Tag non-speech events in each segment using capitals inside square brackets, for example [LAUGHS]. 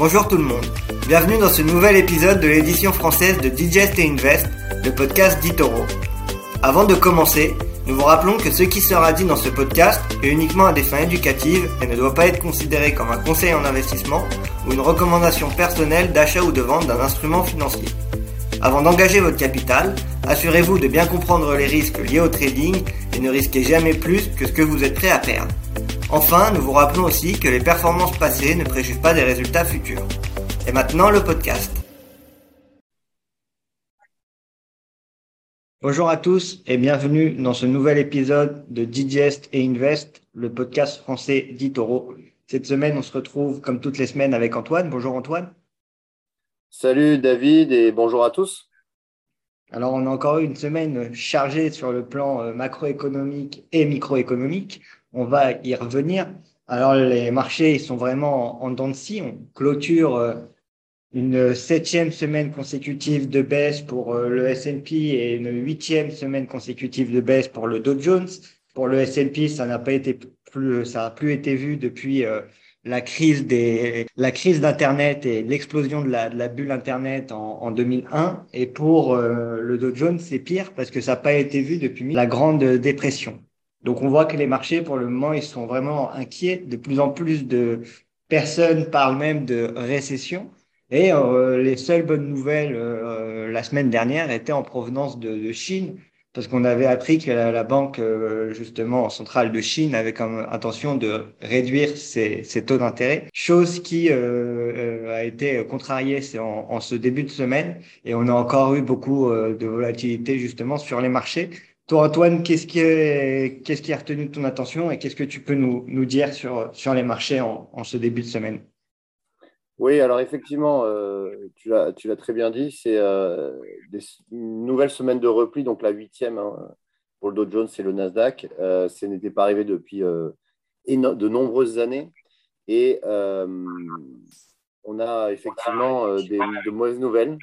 Bonjour tout le monde, bienvenue dans ce nouvel épisode de l'édition française de Digest et Invest, le podcast d'Itoro. Avant de commencer, nous vous rappelons que ce qui sera dit dans ce podcast est uniquement à des fins éducatives et ne doit pas être considéré comme un conseil en investissement ou une recommandation personnelle d'achat ou de vente d'un instrument financier. Avant d'engager votre capital, assurez-vous de bien comprendre les risques liés au trading et ne risquez jamais plus que ce que vous êtes prêt à perdre. Enfin, nous vous rappelons aussi que les performances passées ne préjugent pas des résultats futurs. Et maintenant, le podcast. Bonjour à tous et bienvenue dans ce nouvel épisode de Digest et Invest, le podcast français d'Itoro. Cette semaine, on se retrouve comme toutes les semaines avec Antoine. Bonjour Antoine. Salut David et bonjour à tous. Alors, on a encore eu une semaine chargée sur le plan euh, macroéconomique et microéconomique. On va y revenir. Alors, les marchés sont vraiment en dents de scie. On clôture euh, une septième semaine consécutive de baisse pour euh, le S&P et une huitième semaine consécutive de baisse pour le Dow Jones. Pour le S&P, ça n'a pas été plus, ça a plus été vu depuis la crise des la crise d'internet et l'explosion de la, bulle internet en, en 2001 et pour euh, le Dow Jones c'est pire parce que ça n'a pas été vu depuis la grande dépression donc on voit que les marchés pour le moment ils sont vraiment inquiets. De plus en plus de personnes parlent même de récession. Et euh, les seules bonnes nouvelles euh, la semaine dernière étaient en provenance de, de Chine. Parce qu'on avait appris que la, banque euh, justement centrale de Chine avait comme intention de réduire ses, taux d'intérêt, chose qui euh, euh, a été contrariée en, en, ce début de semaine. Et on a encore eu beaucoup de volatilité justement sur les marchés. Toi Antoine, qu'est-ce qui, a retenu ton attention et qu'est-ce que tu peux nous, dire sur, les marchés en, ce début de semaine? Oui, alors effectivement, euh, tu l'as très bien dit, c'est euh, une nouvelle semaine de repli, donc la huitième hein, pour le Dow Jones et le Nasdaq. Euh, ce n'était pas arrivé depuis de nombreuses années. Et on a effectivement de mauvaises nouvelles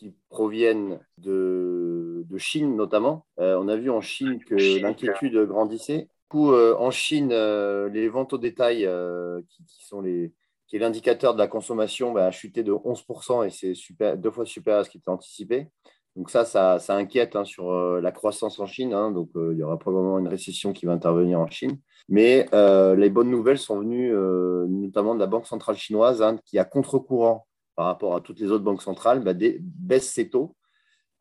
qui proviennent de, Chine notamment. on a vu en Chine que l'inquiétude grandissait. Du coup, en Chine, les ventes au détail, qui sont les qui est l'indicateur de la consommation, bah, a chuté de 11% et c'est super, deux fois supérieur à ce qui était anticipé. Donc ça, ça, inquiète hein, sur euh, la croissance en Chine. Hein. donc euh, il y aura probablement une récession qui va intervenir en Chine. Mais euh, les bonnes nouvelles sont venues notamment de la Banque centrale chinoise hein, qui, à contre-courant par rapport à toutes les autres banques centrales, bah, baisse ses taux.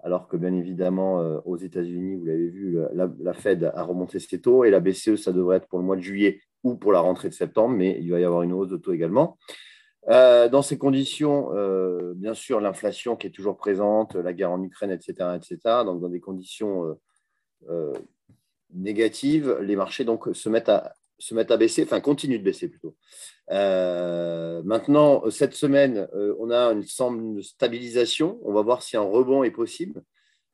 Alors que bien évidemment, aux États-Unis, vous l'avez vu, la, la, Fed a remonté ses taux et la BCE, ça devrait être pour le mois de juillet ou pour la rentrée de septembre, mais il va y avoir une hausse de taux également. Euh, dans ces conditions, euh, bien sûr, l'inflation qui est toujours présente, la guerre en Ukraine, etc., etc. Donc, dans des conditions euh, négatives, les marchés donc se mettent à se mettent à baisser, enfin continuent de baisser plutôt. maintenant, cette semaine, on a une semble stabilisation. On va voir si un rebond est possible,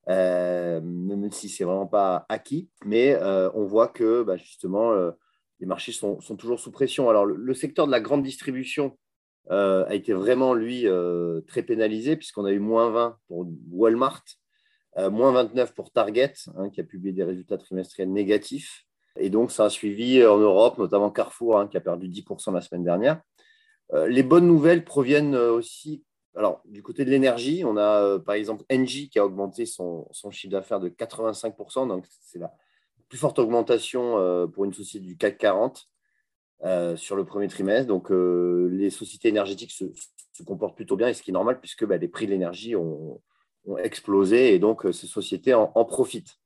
même si c'est vraiment pas acquis. Mais on voit que bah, justement les marchés sont, toujours sous pression. Alors, le, secteur de la grande distribution euh, a été vraiment, lui, euh, très pénalisé, puisqu'on a eu moins 20 pour Walmart, euh, moins 29 pour Target, hein, qui a publié des résultats trimestriels négatifs. Et donc, ça a suivi en Europe, notamment Carrefour, hein, qui a perdu 10% la semaine dernière. les bonnes nouvelles proviennent aussi alors, du côté de l'énergie, on a par exemple Engie qui a augmenté son, chiffre d'affaires de 85%. Donc, c'est la, plus forte augmentation euh, pour une société du CAC 40 euh, sur le premier trimestre. Donc, euh, les sociétés énergétiques se, comportent plutôt bien, et ce qui est normal puisque bah, les prix de l'énergie ont, explosé et donc ces sociétés en, profitent.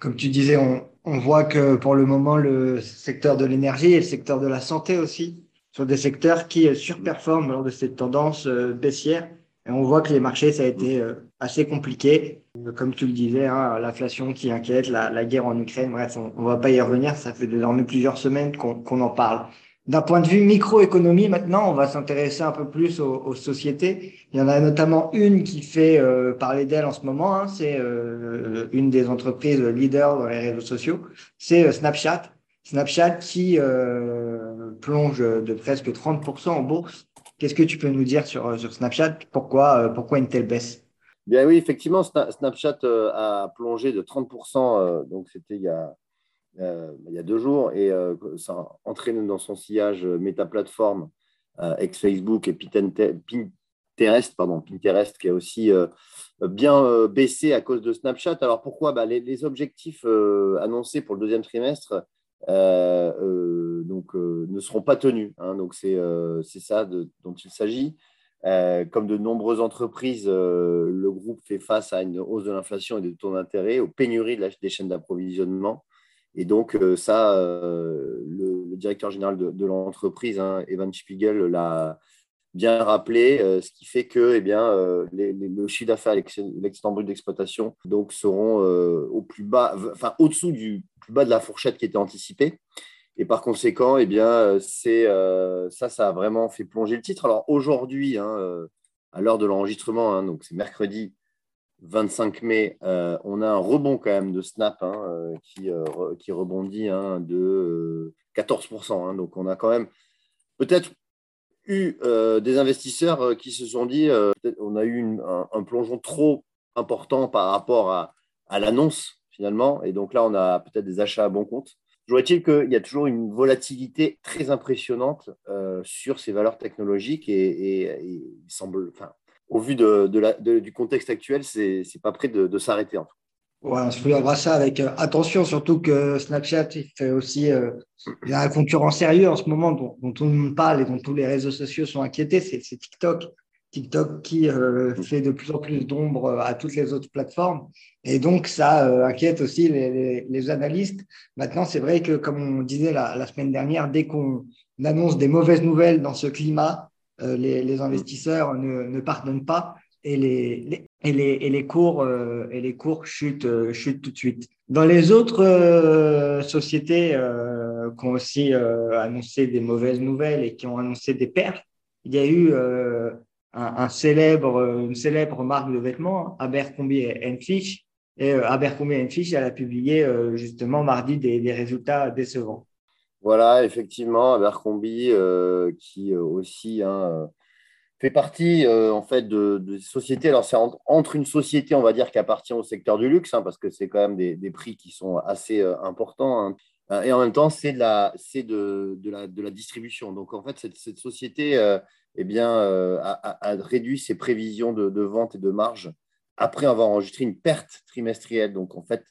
Comme tu disais, on, on, voit que pour le moment, le secteur de l'énergie et le secteur de la santé aussi sont des secteurs qui surperforment lors de cette tendance baissière. Et on voit que les marchés, ça a été assez compliqué. Comme tu le disais, hein, l'inflation qui inquiète, la, guerre en Ukraine, bref, on ne va pas y revenir, ça fait désormais plusieurs semaines qu'on en parle. D'un point de vue microéconomie, maintenant, on va s'intéresser un peu plus aux, sociétés. Il y en a notamment une qui fait euh, parler d'elle en ce moment, hein, c'est euh, une des entreprises leaders dans les réseaux sociaux, c'est euh, Snapchat. Snapchat qui plonge de presque 30% en bourse. Qu'est-ce que tu peux nous dire sur, Snapchat? Pourquoi, pourquoi une telle baisse? Bien oui, effectivement, Snapchat a plongé de 30%, euh, donc c'était il, y a, euh, il y a deux jours, et ça a entraîné dans son sillage Meta Platform ex-Facebook et Pinterest, pardon, Pinterest qui a aussi bien baissé à cause de Snapchat. Alors pourquoi? Bah, les, objectifs annoncés pour le deuxième trimestre donc, ne seront pas tenus. Hein. donc c'est ça dont il s'agit. comme de nombreuses entreprises, le groupe fait face à une hausse de l'inflation et des taux d'intérêt, aux pénuries des chaînes d'approvisionnement. Et donc, ça, le, directeur général de, l'entreprise, hein, Evan Spiegel, l'a bien rappelé, euh, ce qui fait que eh bien, euh, les, le chiffre d'affaires et l'excédent brut d'exploitation donc, seront euh, au plus bas, enfin au-dessous du plus bas de la fourchette qui était anticipée. Et par conséquent, eh bien, c'est, ça, ça a vraiment fait plonger le titre. Alors aujourd'hui, hein, à l'heure de l'enregistrement, hein, donc c'est mercredi 25 mai, on a un rebond quand même de Snap hein, qui, qui rebondit de 14%. donc on a quand même peut-être eu euh, des investisseurs euh, qui se sont dit euh, on a eu un, plongeon trop important par rapport à, l'annonce finalement, et donc là on a peut-être des achats à bon compte. Je il qu'il y a toujours une volatilité très impressionnante sur ces valeurs technologiques et, il semble, enfin, au vu du contexte actuel, c'est n'est pas prêt de, s'arrêter en tout Ouais, on se voir ça avec euh, attention, surtout que Snapchat il fait aussi euh, il a un concurrent sérieux en ce moment dont, monde parle et dont tous les réseaux sociaux sont inquiétés, c'est TikTok. TikTok qui euh, fait de plus en plus d'ombre à toutes les autres plateformes. Et donc, ça inquiète aussi les, analystes. Maintenant, c'est vrai que, comme on disait la semaine dernière, dès qu'on annonce des mauvaises nouvelles dans ce climat, les, les, investisseurs ne, ne pardonnent pas et les, et les, et les cours, euh, et les cours chutent, euh, chutent tout de suite. Dans les autres euh, sociétés qui ont aussi annoncé des mauvaises nouvelles et qui ont annoncé des pertes, il y a eu un, un, célèbre, une célèbre marque de vêtements, Abercrombie Fitch. Et Abercrombie Fitch, elle a publié justement mardi des, des résultats décevants. Voilà, effectivement, Abercrombie qui aussi hein, fait partie euh, en fait de, sociétés. Alors c'est entre une société, on va dire, qui appartient au secteur du luxe, hein, parce que c'est quand même des, prix qui sont assez euh, importants. Hein. Euh, et en même temps, c'est de la, de, de, de distribution. Donc en fait, cette, cette société, eh bien, a, réduit ses prévisions de, de, vente et de marge après avoir enregistré une perte trimestrielle. Donc en fait,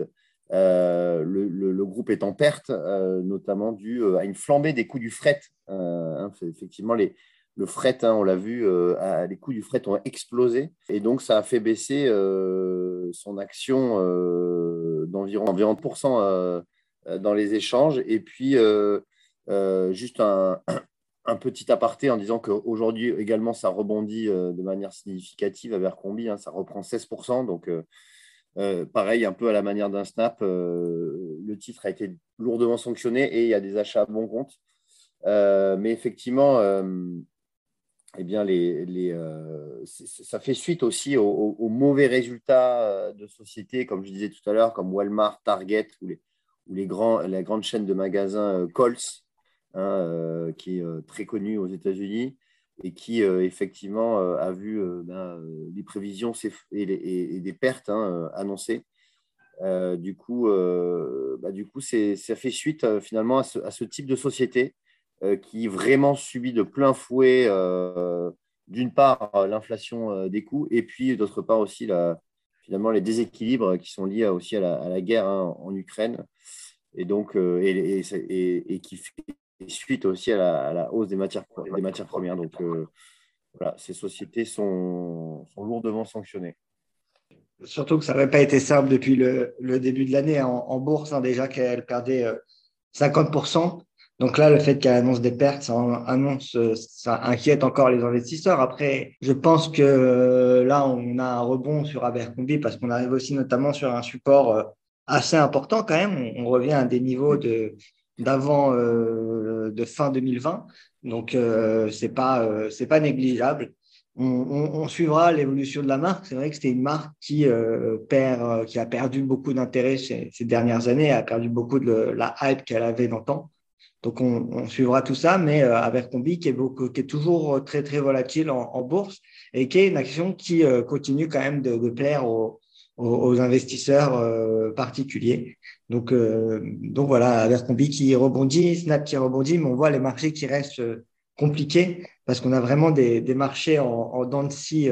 le, le, groupe est en perte, notamment dû à une flambée des coûts du fret. Hein, effectivement, le fret, hein, on l'a vu, euh, les coûts du fret ont explosé. Et donc, ça a fait baisser euh, son action euh, d'environ environ dans les échanges. Et puis, juste un, petit aparté en disant qu'aujourd'hui également, ça rebondit de manière significative à Abercrombie. Hein, ça reprend 16%. Donc, pareil, un peu à la manière d'un snap, le titre a été lourdement sanctionné et il y a des achats à bon compte. mais effectivement, eh bien, euh, ça fait suite aussi aux, mauvais résultats euh, de sociétés, comme je disais tout à l'heure, comme Walmart, Target ou les, ou les la grande chaîne de magasins euh, Coles, hein, qui est très connue aux États-Unis et qui effectivement a vu ben, les prévisions et, des pertes hein, annoncées. du coup, bah, du coup ça fait suite finalement à ce, type de société euh, qui vraiment subit de plein fouet, euh, d'une part, l'inflation euh, des coûts, et puis d'autre part aussi finalement les déséquilibres qui sont liés aussi à la, guerre hein, en Ukraine, et donc et, et, qui fait suite aussi à la, hausse des matières, des matières premières. Donc voilà, ces sociétés sont, sont lourdement sanctionnées. Surtout que ça n'avait pas été simple depuis le, le début de l'année en, bourse, hein, déjà qu'elle perdait 50%. Donc là, le fait qu'elle annonce des pertes, ça, annonce, ça inquiète encore les investisseurs. Après, je pense que euh, là, on a un rebond sur Abercrombie parce qu'on arrive aussi notamment sur un support euh, assez important quand même. On, revient à des niveaux de d'avant euh, de fin 2020. Donc euh, c'est pas c'est pas négligeable. On, suivra l'évolution de la marque. C'est vrai que c'était une marque qui perd, qui a perdu beaucoup d'intérêt ces, dernières années, a perdu beaucoup de la hype qu'elle avait dans le temps. Donc, on, suivra tout ça, mais euh, Abercrombie qui est, toujours euh, très, très volatile en, bourse et qui est une action qui euh, continue quand même de, plaire aux, investisseurs particuliers. Donc, donc voilà, Abercrombie qui rebondit, Snap qui rebondit, mais on voit les marchés qui restent compliqués parce qu'on a vraiment des, marchés en, en dents de scie,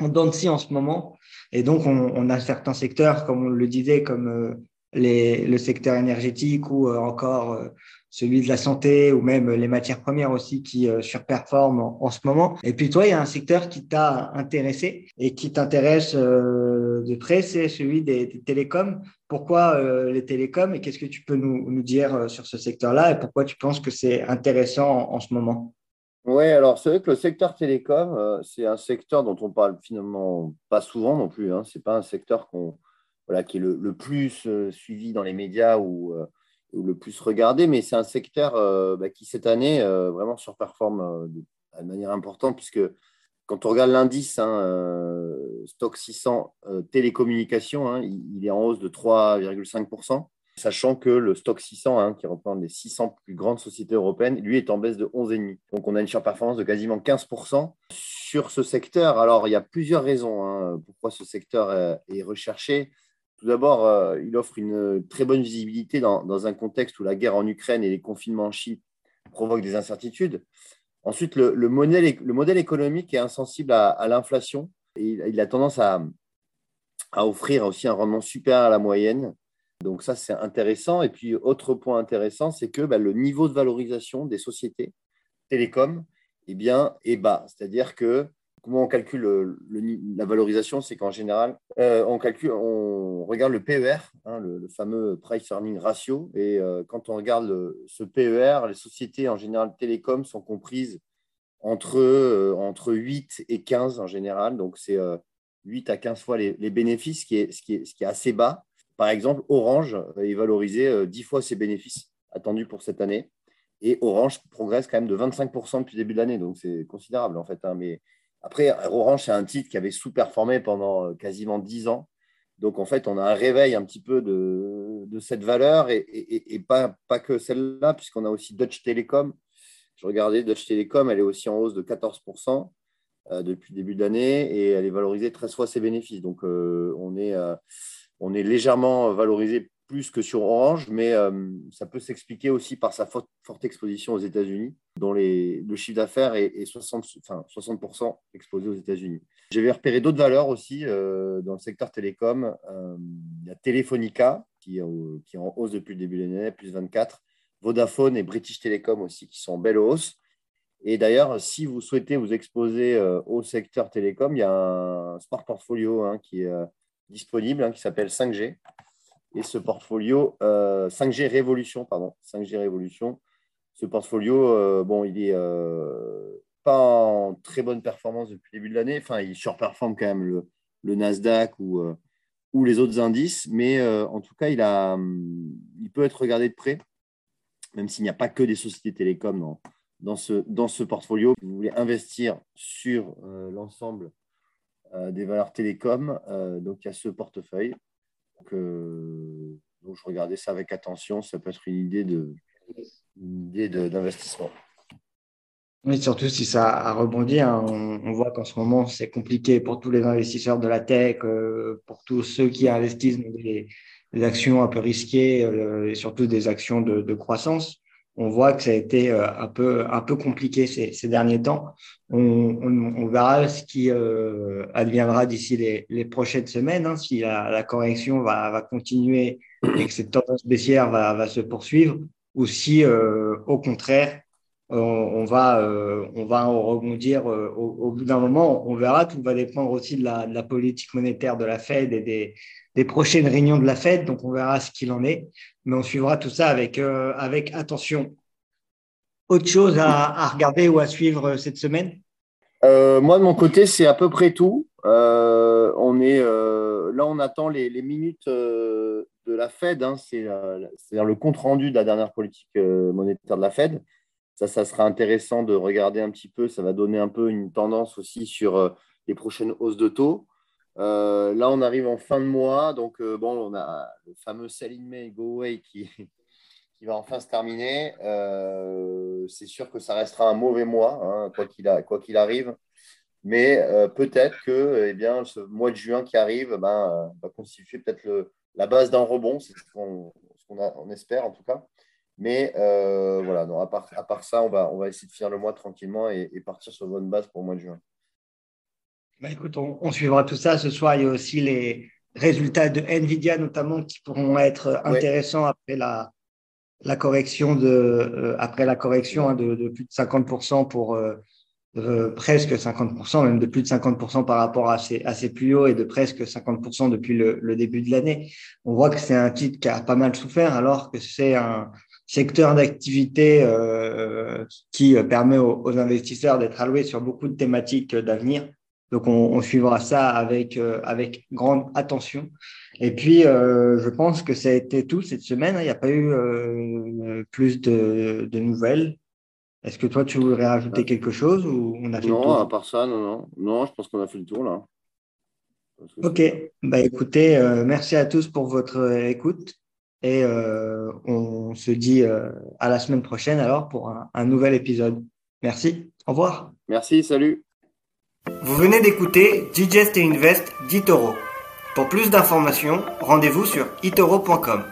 en dents en ce moment. Et donc, on, a certains secteurs, comme on le disait, comme les, le secteur énergétique ou encore celui de la santé ou même les matières premières aussi qui euh, surperforment en, ce moment. Et puis toi, il y a un secteur qui t'a intéressé et qui t'intéresse euh, de près, c'est celui des, télécoms. Pourquoi euh, les télécoms et qu'est-ce que tu peux nous, dire sur ce secteur-là et pourquoi tu penses que c'est intéressant en, ce moment? Oui, alors c'est vrai que le secteur télécom, c'est un secteur dont on parle finalement pas souvent non plus. Hein. Ce n'est pas un secteur qui est le plus suivi dans les médias ou le plus regardé, mais c'est un secteur euh, bah, qui, cette année, euh, vraiment surperforme euh, de, manière importante, puisque quand on regarde l'indice hein, stock 600 télécommunications, hein, il, est en hausse de 3,5%, sachant que le stock 600, hein, qui représente les 600 plus grandes sociétés européennes, lui est en baisse de 11,5%. Donc on a une surperformance de quasiment 15% sur ce secteur. Alors il y a plusieurs raisons pourquoi ce secteur est recherché. Tout d'abord, euh, il offre une très bonne visibilité dans, un contexte où la guerre en Ukraine et les confinements en Chine provoquent des incertitudes. Ensuite, le, modèle, économique est insensible à, l'inflation et il, a tendance à, offrir aussi un rendement supérieur à la moyenne. Donc ça, c'est intéressant. Et puis, autre point intéressant, c'est que bah, le niveau de valorisation des sociétés télécom eh bien, est bas. C'est-à-dire que comment on calcule la valorisation C'est qu'en général, euh, on, calcule, on regarde le PER, hein, le, fameux Price Earning Ratio. Et euh, quand on regarde ce PER, les sociétés en général télécom sont comprises entre, euh, entre 8 et 15 en général. Donc, c'est 8 à 15 fois les, bénéfices, ce qui, est, ce, qui est, ce qui est assez bas. Par exemple, Orange est valorisé 10 fois ses bénéfices attendus pour cette année. Et Orange progresse quand même de 25% depuis le début de l'année. Donc, c'est considérable en fait. Hein, mais après, Orange, c'est un titre qui avait sous-performé pendant euh, quasiment 10 ans. Donc, en fait, on a un réveil un petit peu de, cette valeur et, pas, pas, que celle-là, puisqu'on a aussi Dutch Telecom. Je regardais, Dutch Telecom, elle est aussi en hausse de 14% euh, depuis le début de l'année et elle est valorisée 13 fois ses bénéfices. Donc, euh, on, est, on est légèrement valorisé plus que sur Orange, mais euh, ça peut s'expliquer aussi par sa forte, exposition aux États-Unis, dont le chiffre d'affaires est, 60, enfin, 60% exposé aux États-Unis. J'avais repéré d'autres valeurs aussi euh, dans le secteur télécom. Euh, il y a Telefonica, qui, qui, est en hausse depuis le début de l'année, plus 24. Vodafone et British Telecom aussi, qui sont en belle hausse. Et d'ailleurs, si vous souhaitez vous exposer au secteur télécom, il y a un smart portfolio hein, qui est disponible, hein, qui s'appelle 5G, et ce portfolio 5G euh, Révolution, pardon, 5G Révolution, ce portfolio, euh, bon, il est euh, pas en très bonne performance depuis le début de l'année. Enfin, il surperforme quand même le, Nasdaq ou, ou les autres indices, mais en tout cas, il, a, hum, il peut être regardé de près, même s'il n'y a pas que des sociétés télécoms dans, dans, ce, dans ce portfolio. Si vous voulez investir sur l'ensemble des valeurs télécoms, donc il y a ce portefeuille. Donc, je regardais ça avec attention. Ça peut être une idée de d'investissement. Oui, surtout si ça a rebondi. Hein. On, voit qu'en ce moment, c'est compliqué pour tous les investisseurs de la tech, euh, pour tous ceux qui investissent dans des, actions un peu risquées euh, et surtout des actions de croissance on voit que ça a été euh, un peu, un peu compliqué ces, derniers temps. On, verra ce qui euh, adviendra d'ici les, prochaines semaines, hein, si la, correction va, continuer et que cette tendance baissière va, se poursuivre, ou si, euh, au contraire, on, va, on va en rebondir au, bout d'un moment. On verra, tout va dépendre aussi de la, politique monétaire de la Fed et des, prochaines réunions de la Fed, donc on verra ce qu'il en est, mais on suivra tout ça avec, euh, attention. Autre chose à, regarder ou à suivre cette semaine? Euh, Moi, de mon côté, c'est à peu près tout. Euh, on est, là, on attend les, minutes de la Fed, hein. c'est-à-dire le compte-rendu de la dernière politique monétaire de la Fed. Ça, ça sera intéressant de regarder un petit peu, ça va donner un peu une tendance aussi sur les prochaines hausses de taux. Euh, là, on arrive en fin de mois, donc euh, bon, on a le fameux Sell in May, Go Away qui, [LAUGHS] qui va enfin se terminer. Euh, c'est sûr que ça restera un mauvais mois, hein, quoi qu'il arrive. Mais peut-être que eh bien, ce mois de juin qui arrive ben, va constituer peut-être la base d'un rebond, c'est ce qu'on on espère en tout cas. Mais voilà, non, à, part, à part ça, on va, on va essayer de finir le mois tranquillement et, partir sur bonne base pour le mois de juin. Bah, écoute, on, suivra tout ça. Ce soir, il y a aussi les résultats de Nvidia, notamment, qui pourront être intéressants après la, la correction de, euh, après la correction hein, de, de, plus de 50% pour euh, euh, presque 50%, même de plus de 50% par rapport à ses, à ses plus hauts et de presque 50% depuis le, le début de l'année. On voit que c'est un titre qui a pas mal souffert alors que c'est un secteur d'activité euh, qui permet aux, aux investisseurs d'être alloués sur beaucoup de thématiques d'avenir. Donc on, on, suivra ça avec, avec grande attention. Et puis, euh, je pense que ça a été tout cette semaine. Il n'y a pas eu euh, plus de, de nouvelles. Est-ce que toi, tu voudrais rajouter quelque chose ou on a fait non, le tour? à part ça, non, non. Non, je pense qu'on a fait le tour là. Ok. Bah, écoutez, euh, merci à tous pour votre écoute et euh, on se dit euh, à la semaine prochaine alors pour un, un nouvel épisode. Merci. Au revoir. Merci. Salut. Vous venez d'écouter Digest et Invest d'Itoro. Pour plus d'informations, rendez-vous sur itoro.com.